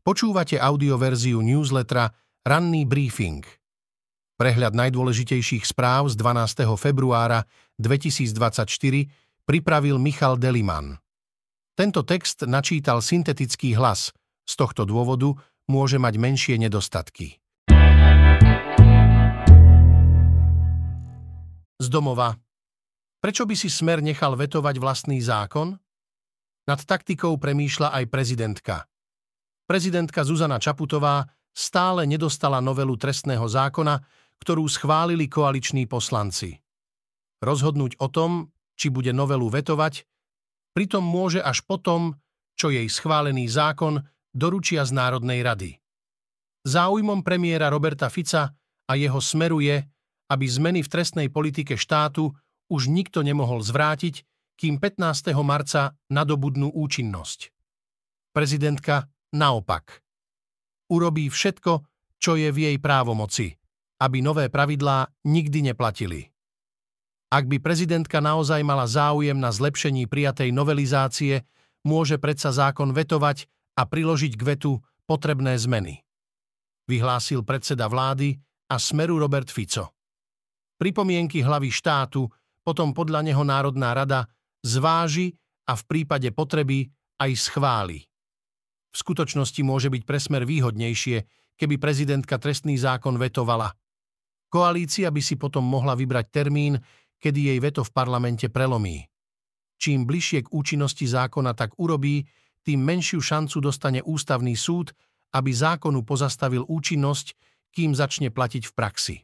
Počúvate audioverziu newslettera Ranný briefing. Prehľad najdôležitejších správ z 12. februára 2024 pripravil Michal Deliman. Tento text načítal syntetický hlas, z tohto dôvodu môže mať menšie nedostatky. Z domova. Prečo by si Smer nechal vetovať vlastný zákon? Nad taktikou premýšľa aj prezidentka. Prezidentka Zuzana Čaputová stále nedostala novelu trestného zákona, ktorú schválili koaliční poslanci. Rozhodnúť o tom, či bude novelu vetovať, pritom môže až potom, čo jej schválený zákon doručia z Národnej rady. Záujmom premiéra Roberta Fica a jeho smeru je, aby zmeny v trestnej politike štátu už nikto nemohol zvrátiť, kým 15. marca nadobudnú účinnosť. Prezidentka naopak. Urobí všetko, čo je v jej právomoci, aby nové pravidlá nikdy neplatili. Ak by prezidentka naozaj mala záujem na zlepšení prijatej novelizácie, môže predsa zákon vetovať a priložiť k vetu potrebné zmeny. Vyhlásil predseda vlády a smeru Robert Fico. Pripomienky hlavy štátu potom podľa neho Národná rada zváži a v prípade potreby aj schváli. V skutočnosti môže byť pre smer výhodnejšie, keby prezidentka trestný zákon vetovala. Koalícia by si potom mohla vybrať termín, kedy jej veto v parlamente prelomí. Čím bližšie k účinnosti zákona tak urobí, tým menšiu šancu dostane ústavný súd, aby zákonu pozastavil účinnosť, kým začne platiť v praxi.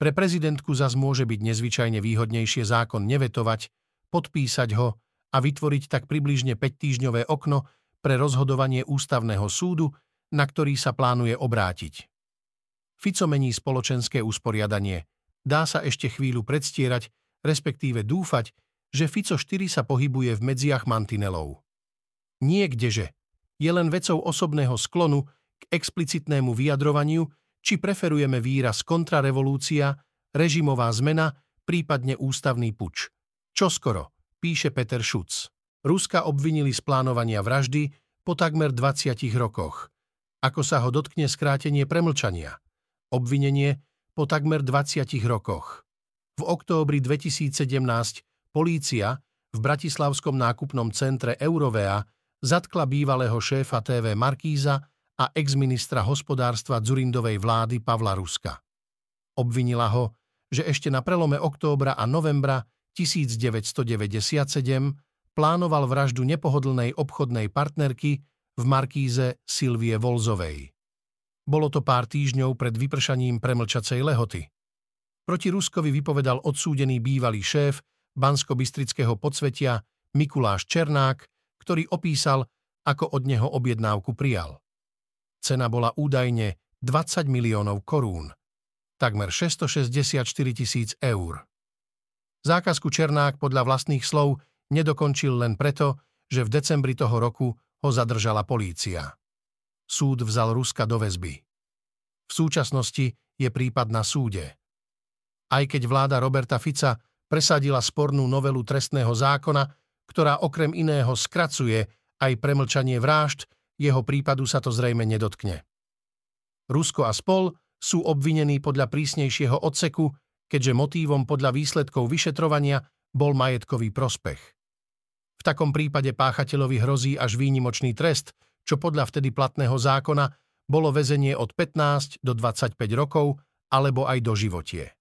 Pre prezidentku zas môže byť nezvyčajne výhodnejšie zákon nevetovať, podpísať ho a vytvoriť tak približne 5-týždňové okno pre rozhodovanie ústavného súdu, na ktorý sa plánuje obrátiť. Fico mení spoločenské usporiadanie. Dá sa ešte chvíľu predstierať, respektíve dúfať, že Fico 4 sa pohybuje v medziach mantinelov. Niekdeže je len vecou osobného sklonu k explicitnému vyjadrovaniu či preferujeme výraz kontrarevolúcia, režimová zmena, prípadne ústavný puč. Čoskoro, píše Peter Šuc. Ruska obvinili z plánovania vraždy po takmer 20 rokoch. Ako sa ho dotkne skrátenie premlčania? Obvinenie po takmer 20 rokoch. V októbri 2017 polícia v Bratislavskom nákupnom centre Eurovea zatkla bývalého šéfa TV Markíza a exministra hospodárstva Dzurindovej vlády Pavla Ruska. Obvinila ho, že ešte na prelome októbra a novembra 1997 plánoval vraždu nepohodlnej obchodnej partnerky v Markíze Silvie Volzovej. Bolo to pár týždňov pred vypršaním premlčacej lehoty. Proti Ruskovi vypovedal odsúdený bývalý šéf bansko-bystrického podsvetia Mikuláš Černák, ktorý opísal, ako od neho objednávku prijal. Cena bola údajne 20 miliónov korún, takmer 664 tisíc eur. Zákazku Černák podľa vlastných slov nedokončil len preto, že v decembri toho roku ho zadržala polícia. Súd vzal Ruska do väzby. V súčasnosti je prípad na súde. Aj keď vláda Roberta Fica presadila spornú novelu trestného zákona, ktorá okrem iného skracuje aj premlčanie vražd, jeho prípadu sa to zrejme nedotkne. Rusko a spol sú obvinení podľa prísnejšieho odseku, keďže motívom podľa výsledkov vyšetrovania bol majetkový prospech. V takom prípade páchateľovi hrozí až výnimočný trest, čo podľa vtedy platného zákona bolo väzenie od 15 do 25 rokov alebo aj do životie.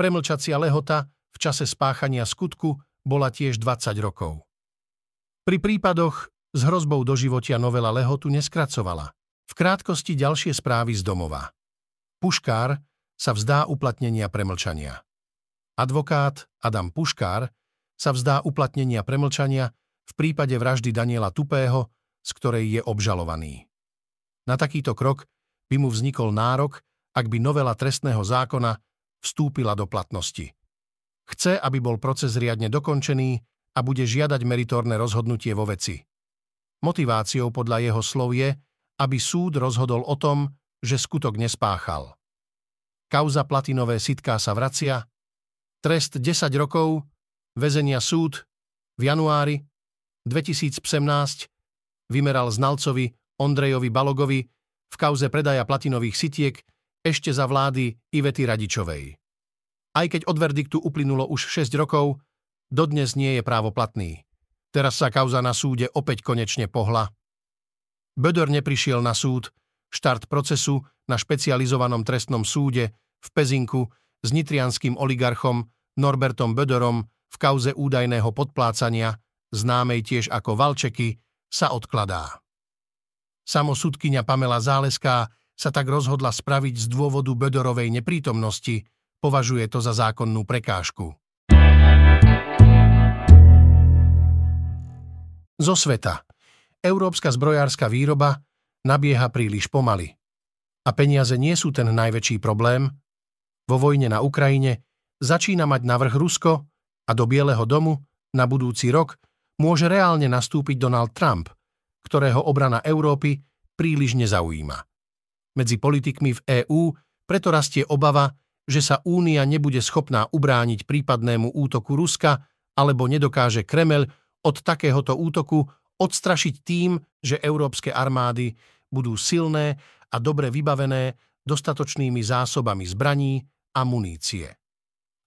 Premlčacia lehota v čase spáchania skutku bola tiež 20 rokov. Pri prípadoch, s hrozbou doživotia novela lehotu neskracovala. V krátkosti ďalšie správy z domova. Puškár sa vzdá uplatnenia premlčania. Advokát Adam Puškár sa vzdá uplatnenia premlčania v prípade vraždy Daniela Tupého, z ktorej je obžalovaný. Na takýto krok by mu vznikol nárok, ak by novela trestného zákona vstúpila do platnosti. Chce, aby bol proces riadne dokončený a bude žiadať meritórne rozhodnutie vo veci. Motiváciou podľa jeho slov je, aby súd rozhodol o tom, že skutok nespáchal. Kauza platinové sitká sa vracia, trest 10 rokov, väzenia súd v januári 2017 vymeral znalcovi Ondrejovi Balogovi v kauze predaja platinových sitiek ešte za vlády Ivety Radičovej. Aj keď od verdiktu uplynulo už 6 rokov, dodnes nie je právoplatný. Teraz sa kauza na súde opäť konečne pohla. Böder neprišiel na súd, štart procesu na špecializovanom trestnom súde v Pezinku s nitrianským oligarchom Norbertom Böderom v kauze údajného podplácania, známej tiež ako Valčeky, sa odkladá. Samosudkyňa Pamela Záleská sa tak rozhodla spraviť z dôvodu Böderovej neprítomnosti, považuje to za zákonnú prekážku. Zo sveta. Európska zbrojárska výroba nabieha príliš pomaly. A peniaze nie sú ten najväčší problém. Vo vojne na Ukrajine začína mať navrh Rusko a do Bieleho domu na budúci rok môže reálne nastúpiť Donald Trump, ktorého obrana Európy príliš nezaujíma. Medzi politikmi v EÚ preto rastie obava, že sa Únia nebude schopná ubrániť prípadnému útoku Ruska alebo nedokáže Kremel od takéhoto útoku odstrašiť tým, že európske armády budú silné a dobre vybavené dostatočnými zásobami zbraní a munície.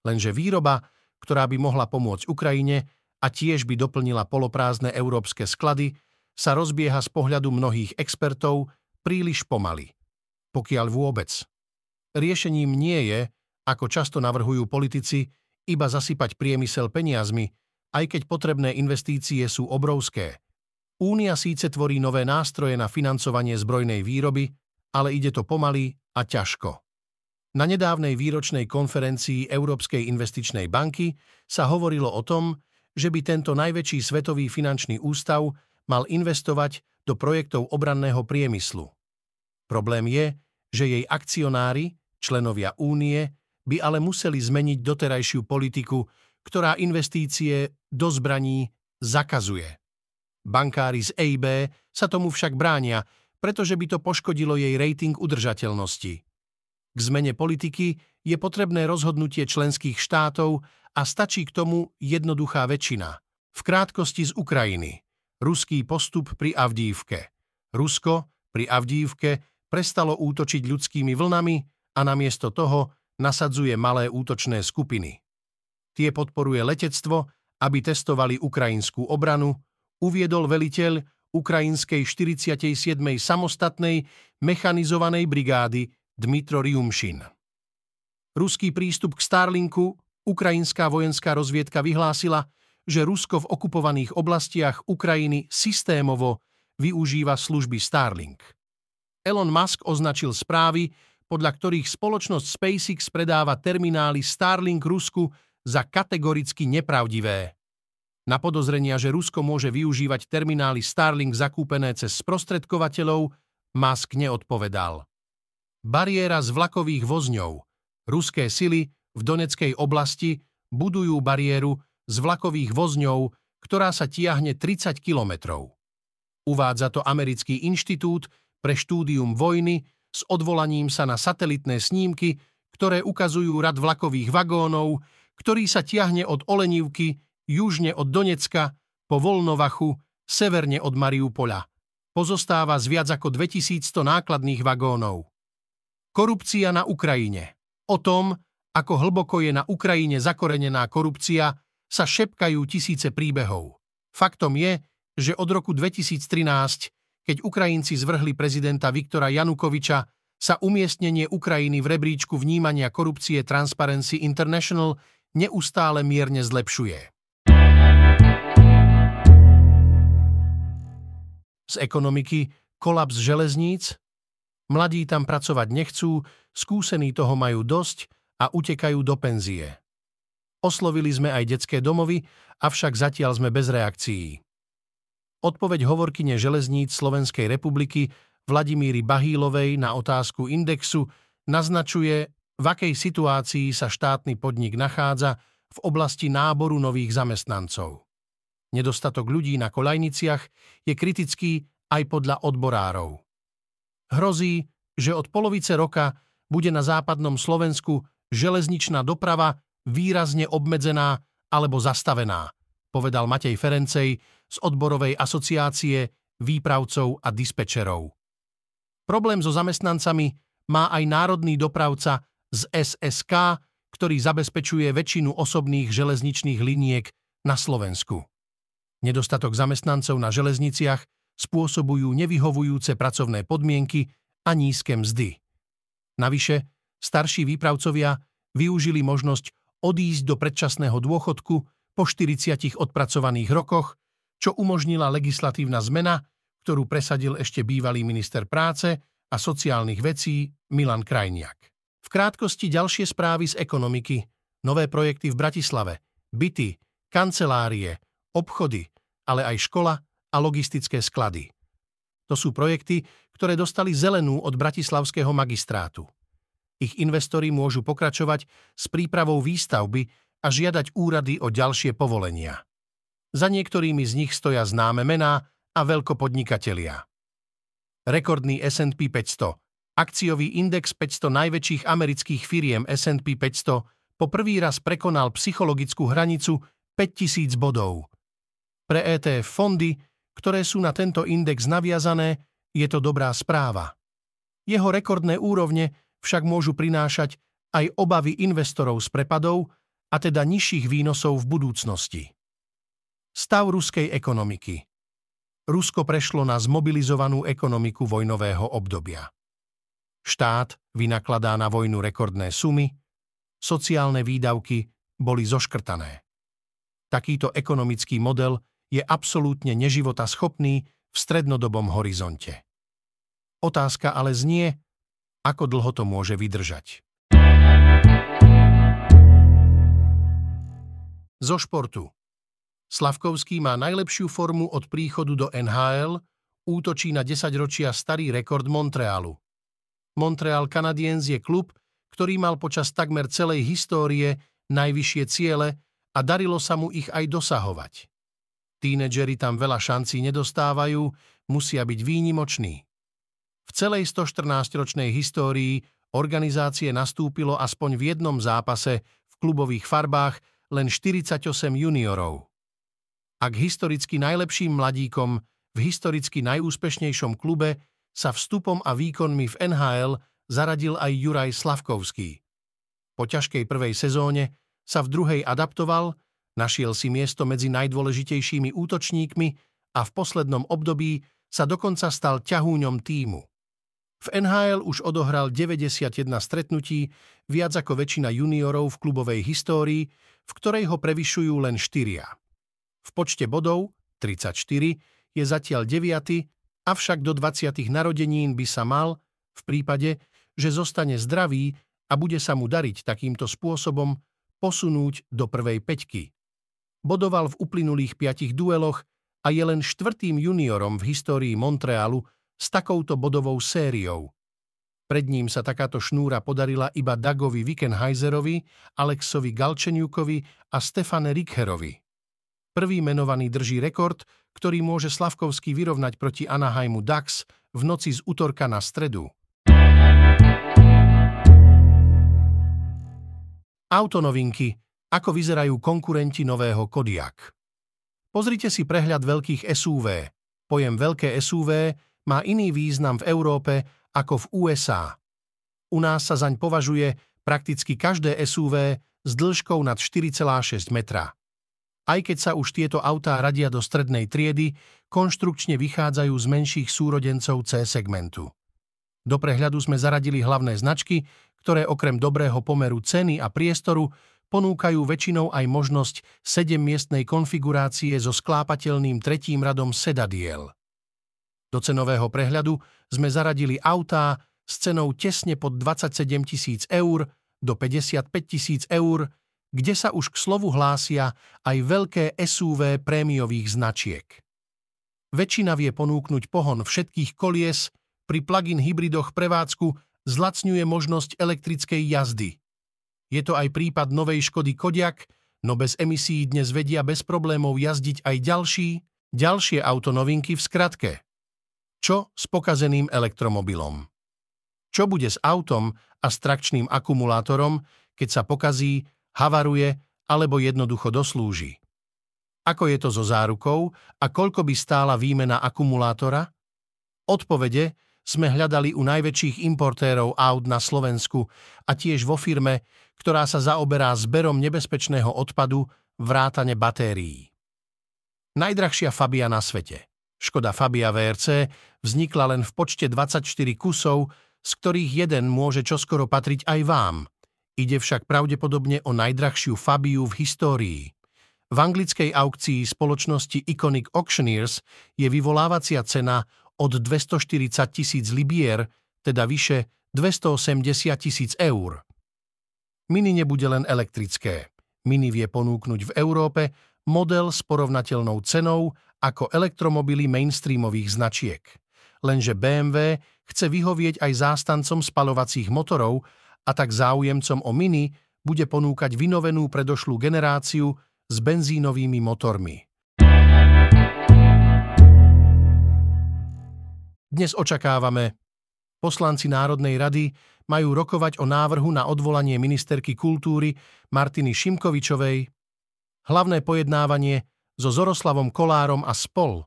Lenže výroba, ktorá by mohla pomôcť Ukrajine a tiež by doplnila poloprázdne európske sklady, sa rozbieha z pohľadu mnohých expertov príliš pomaly. Pokiaľ vôbec. Riešením nie je, ako často navrhujú politici, iba zasypať priemysel peniazmi, aj keď potrebné investície sú obrovské. Únia síce tvorí nové nástroje na financovanie zbrojnej výroby, ale ide to pomaly a ťažko. Na nedávnej výročnej konferencii Európskej investičnej banky sa hovorilo o tom, že by tento najväčší svetový finančný ústav mal investovať do projektov obranného priemyslu. Problém je, že jej akcionári, členovia únie, by ale museli zmeniť doterajšiu politiku, ktorá investície do zbraní zakazuje. Bankári z EIB sa tomu však bránia, pretože by to poškodilo jej rating udržateľnosti. K zmene politiky je potrebné rozhodnutie členských štátov a stačí k tomu jednoduchá väčšina. V krátkosti z Ukrajiny. Ruský postup pri Avdívke. Rusko pri Avdívke prestalo útočiť ľudskými vlnami a namiesto toho nasadzuje malé útočné skupiny. Tie podporuje letectvo, aby testovali ukrajinskú obranu, uviedol veliteľ ukrajinskej 47. samostatnej mechanizovanej brigády Dmitro Riumšin. Ruský prístup k Starlinku ukrajinská vojenská rozviedka vyhlásila, že Rusko v okupovaných oblastiach Ukrajiny systémovo využíva služby Starlink. Elon Musk označil správy, podľa ktorých spoločnosť SpaceX predáva terminály Starlink Rusku za kategoricky nepravdivé. Na podozrenia, že Rusko môže využívať terminály Starlink zakúpené cez sprostredkovateľov, Musk neodpovedal. Bariéra z vlakových vozňov. Ruské sily v Doneckej oblasti budujú bariéru z vlakových vozňov, ktorá sa tiahne 30 kilometrov. Uvádza to Americký inštitút pre štúdium vojny s odvolaním sa na satelitné snímky, ktoré ukazujú rad vlakových vagónov, ktorý sa tiahne od Olenívky južne od Donecka po Volnovachu, severne od Mariupola. Pozostáva z viac ako 2100 nákladných vagónov. Korupcia na Ukrajine. O tom, ako hlboko je na Ukrajine zakorenená korupcia, sa šepkajú tisíce príbehov. Faktom je, že od roku 2013, keď Ukrajinci zvrhli prezidenta Viktora Janukoviča, sa umiestnenie Ukrajiny v rebríčku vnímania korupcie Transparency International neustále mierne zlepšuje. z ekonomiky, kolaps železníc, mladí tam pracovať nechcú, skúsení toho majú dosť a utekajú do penzie. Oslovili sme aj detské domovy, avšak zatiaľ sme bez reakcií. Odpoveď hovorkyne železníc Slovenskej republiky Vladimíry Bahílovej na otázku indexu naznačuje, v akej situácii sa štátny podnik nachádza v oblasti náboru nových zamestnancov. Nedostatok ľudí na kolajniciach je kritický aj podľa odborárov. Hrozí, že od polovice roka bude na západnom Slovensku železničná doprava výrazne obmedzená alebo zastavená, povedal Matej Ferencej z odborovej asociácie výpravcov a dispečerov. Problém so zamestnancami má aj národný dopravca z SSK, ktorý zabezpečuje väčšinu osobných železničných liniek na Slovensku. Nedostatok zamestnancov na železniciach spôsobujú nevyhovujúce pracovné podmienky a nízke mzdy. Navyše, starší výpravcovia využili možnosť odísť do predčasného dôchodku po 40 odpracovaných rokoch, čo umožnila legislatívna zmena, ktorú presadil ešte bývalý minister práce a sociálnych vecí Milan Krajniak. V krátkosti ďalšie správy z ekonomiky, nové projekty v Bratislave, byty, kancelárie, obchody, ale aj škola a logistické sklady. To sú projekty, ktoré dostali zelenú od Bratislavského magistrátu. Ich investori môžu pokračovať s prípravou výstavby a žiadať úrady o ďalšie povolenia. Za niektorými z nich stoja známe mená a veľkopodnikatelia. Rekordný S&P 500, akciový index 500 najväčších amerických firiem S&P 500 po prvý raz prekonal psychologickú hranicu 5000 bodov. Pre ETF fondy, ktoré sú na tento index naviazané, je to dobrá správa. Jeho rekordné úrovne však môžu prinášať aj obavy investorov z prepadov a teda nižších výnosov v budúcnosti. Stav ruskej ekonomiky Rusko prešlo na zmobilizovanú ekonomiku vojnového obdobia. Štát vynakladá na vojnu rekordné sumy, sociálne výdavky boli zoškrtané. Takýto ekonomický model je absolútne neživota schopný v strednodobom horizonte. Otázka ale znie, ako dlho to môže vydržať. Zo športu. Slavkovský má najlepšiu formu od príchodu do NHL, útočí na 10 ročia starý rekord Montrealu. Montreal Canadiens je klub, ktorý mal počas takmer celej histórie najvyššie ciele a darilo sa mu ich aj dosahovať. Tínedžeri tam veľa šancí nedostávajú, musia byť výnimoční. V celej 114-ročnej histórii organizácie nastúpilo aspoň v jednom zápase v klubových farbách len 48 juniorov. Ak historicky najlepším mladíkom v historicky najúspešnejšom klube sa vstupom a výkonmi v NHL zaradil aj Juraj Slavkovský. Po ťažkej prvej sezóne sa v druhej adaptoval, našiel si miesto medzi najdôležitejšími útočníkmi a v poslednom období sa dokonca stal ťahúňom týmu. V NHL už odohral 91 stretnutí, viac ako väčšina juniorov v klubovej histórii, v ktorej ho prevyšujú len štyria. V počte bodov, 34, je zatiaľ 9, avšak do 20 narodenín by sa mal, v prípade, že zostane zdravý a bude sa mu dariť takýmto spôsobom, posunúť do prvej peťky. Bodoval v uplynulých piatich dueloch a je len štvrtým juniorom v histórii Montrealu, s takouto bodovou sériou. Pred ním sa takáto šnúra podarila iba Dagovi Wickenheiserovi, Alexovi Galčeniukovi a Stefane Rikherovi. Prvý menovaný drží rekord, ktorý môže Slavkovský vyrovnať proti Anaheimu Dax v noci z útorka na stredu. Autonovinky. Ako vyzerajú konkurenti nového Kodiak? Pozrite si prehľad veľkých SUV. Pojem veľké SUV má iný význam v Európe ako v USA. U nás sa zaň považuje prakticky každé SUV s dĺžkou nad 4,6 metra. Aj keď sa už tieto autá radia do strednej triedy, konštrukčne vychádzajú z menších súrodencov C segmentu. Do prehľadu sme zaradili hlavné značky, ktoré okrem dobrého pomeru ceny a priestoru ponúkajú väčšinou aj možnosť 7-miestnej konfigurácie so sklápateľným tretím radom sedadiel. Do cenového prehľadu sme zaradili autá s cenou tesne pod 27 tisíc eur do 55 tisíc eur, kde sa už k slovu hlásia aj veľké SUV prémiových značiek. Väčšina vie ponúknuť pohon všetkých kolies, pri plug-in hybridoch prevádzku zlacňuje možnosť elektrickej jazdy. Je to aj prípad novej Škody Kodiak, no bez emisí dnes vedia bez problémov jazdiť aj ďalší, ďalšie autonovinky v skratke – čo s pokazeným elektromobilom? Čo bude s autom a s trakčným akumulátorom, keď sa pokazí, havaruje alebo jednoducho doslúži? Ako je to so zárukou a koľko by stála výmena akumulátora? Odpovede sme hľadali u najväčších importérov aut na Slovensku a tiež vo firme, ktorá sa zaoberá zberom nebezpečného odpadu vrátane batérií. Najdrahšia Fabia na svete. Škoda Fabia VRC vznikla len v počte 24 kusov, z ktorých jeden môže čoskoro patriť aj vám. Ide však pravdepodobne o najdrahšiu Fabiu v histórii. V anglickej aukcii spoločnosti Iconic Auctioneers je vyvolávacia cena od 240 tisíc libier, teda vyše 280 tisíc eur. Mini nebude len elektrické. Mini vie ponúknuť v Európe model s porovnateľnou cenou ako elektromobily mainstreamových značiek. Lenže BMW chce vyhovieť aj zástancom spalovacích motorov a tak záujemcom o Mini bude ponúkať vynovenú predošlú generáciu s benzínovými motormi. Dnes očakávame, poslanci Národnej rady majú rokovať o návrhu na odvolanie ministerky kultúry Martiny Šimkovičovej, hlavné pojednávanie so Zoroslavom Kolárom a spol,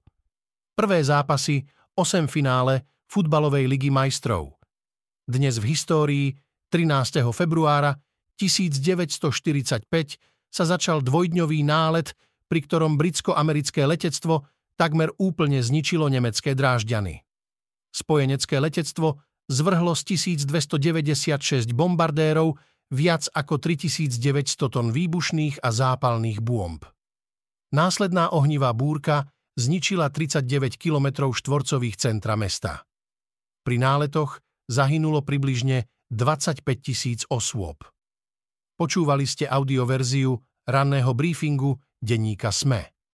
prvé zápasy 8 finále futbalovej ligy majstrov. Dnes v histórii 13. februára 1945 sa začal dvojdňový nálet, pri ktorom britsko-americké letectvo takmer úplne zničilo nemecké drážďany. Spojenecké letectvo zvrhlo z 1296 bombardérov viac ako 3900 tón výbušných a zápalných bomb. Následná ohnivá búrka zničila 39 km štvorcových centra mesta. Pri náletoch zahynulo približne 25 tisíc osôb. Počúvali ste audioverziu ranného briefingu denníka SME.